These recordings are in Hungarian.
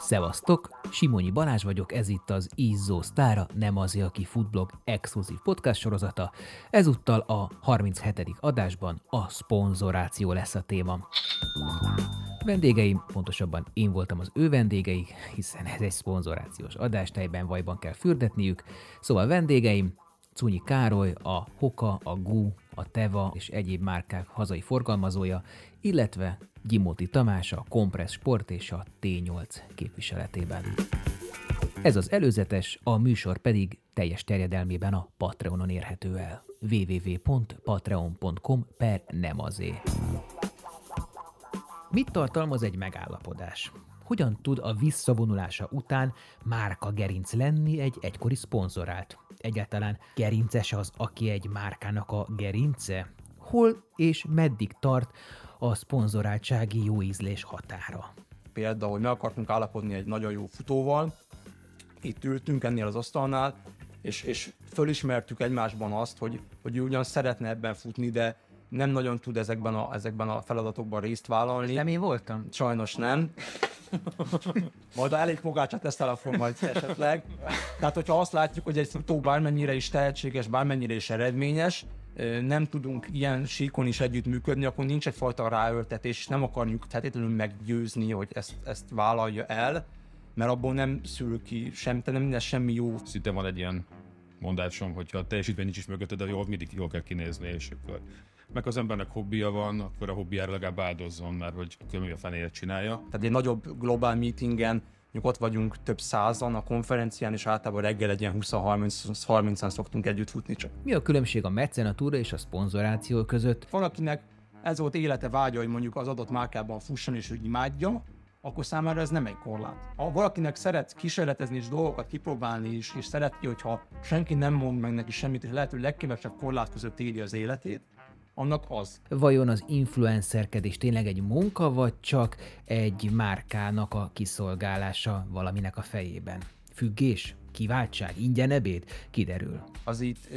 Szevasztok! Simonyi Balázs vagyok, ez itt az Izzó Sztára, nem az, aki futblog exkluzív podcast sorozata. Ezúttal a 37. adásban a szponzoráció lesz a téma. Vendégeim, pontosabban én voltam az ő vendégeik, hiszen ez egy szponzorációs adás, tejben vajban kell fürdetniük. Szóval vendégeim, Cunyi Károly, a Hoka, a Gu, a Teva és egyéb márkák hazai forgalmazója, illetve Gyimóti Tamás a Compress Sport és a T8 képviseletében. Ez az előzetes, a műsor pedig teljes terjedelmében a Patreonon érhető el. www.patreon.com per nemazé. Mit tartalmaz egy megállapodás? Hogyan tud a visszavonulása után márka gerinc lenni egy egykori szponzorált? Egyáltalán gerinces az, aki egy márkának a gerince? Hol és meddig tart a szponzoráltsági jó ízlés határa? Például, hogy meg akartunk állapodni egy nagyon jó futóval, itt ültünk ennél az asztalnál, és, és fölismertük egymásban azt, hogy, hogy ő ugyan szeretne ebben futni, de nem nagyon tud ezekben a, ezekben a feladatokban részt vállalni. Nem én voltam? Sajnos nem. majd elég mogácsát tesztel a majd esetleg. Tehát, hogyha azt látjuk, hogy egy futó bármennyire is tehetséges, bármennyire is eredményes, nem tudunk ilyen síkon is együttműködni, akkor nincs egyfajta ráöltetés, és nem akarjuk feltétlenül meggyőzni, hogy ezt, ezt vállalja el, mert abból nem szül ki sem, nem minden semmi jó. Szinte van egy ilyen mondásom, hogyha a teljesítmény nincs is mögötted, de jól mindig jól kell kinézni, és akkor meg az embernek hobbija van, akkor a hobbiára legalább áldozzon, mert hogy kömű a fenéért csinálja. Tehát egy nagyobb globál meetingen mondjuk ott vagyunk több százan a konferencián, és általában reggel egy ilyen 20-30-an szoktunk együtt futni csak. Mi a különbség a mecenatúra és a szponzoráció között? Van, akinek ez volt élete vágya, hogy mondjuk az adott márkában fusson és hogy imádja, akkor számára ez nem egy korlát. Ha valakinek szeret kísérletezni és dolgokat kipróbálni is, és szereti, hogyha senki nem mond meg neki semmit, és lehető legkevesebb korlát között éli az életét, annak az. Vajon az influencerkedés tényleg egy munka, vagy csak egy márkának a kiszolgálása valaminek a fejében? Függés? Kiváltság? Ingyen ebéd? Kiderül. Az itt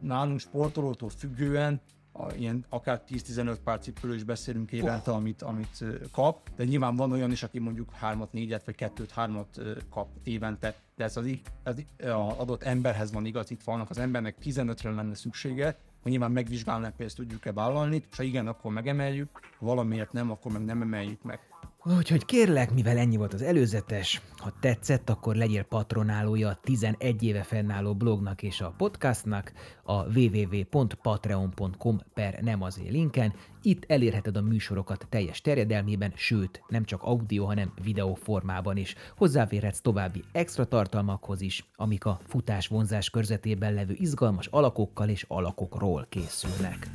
nálunk sportolótól függően a, ilyen akár 10-15 pár cipőről is beszélünk évente, oh. amit, amit kap, de nyilván van olyan is, aki mondjuk 3-4-et vagy 2-3-at kap évente, de ez az, az, az adott emberhez van igaz, itt vannak az embernek 15-re lenne szüksége, nyilván megvizsgálnak, hogy ezt tudjuk-e vállalni, és ha igen, akkor megemeljük, ha valamiért nem, akkor meg nem emeljük meg. Úgyhogy kérlek, mivel ennyi volt az előzetes, ha tetszett, akkor legyél patronálója a 11 éve fennálló blognak és a podcastnak a www.patreon.com per nem azért linken. Itt elérheted a műsorokat teljes terjedelmében, sőt, nem csak audio, hanem videó formában is. Hozzáférhetsz további extra tartalmakhoz is, amik a futás vonzás körzetében levő izgalmas alakokkal és alakokról készülnek.